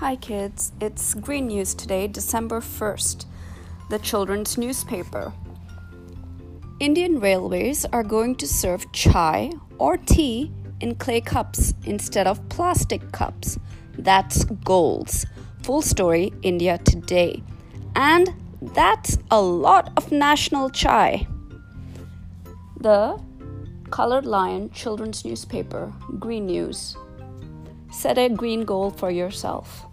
Hi, kids. It's Green News today, December 1st, the children's newspaper. Indian Railways are going to serve chai or tea in clay cups instead of plastic cups. That's goals. Full story India Today. And that's a lot of national chai. The Colored Lion children's newspaper, Green News. Set a green goal for yourself.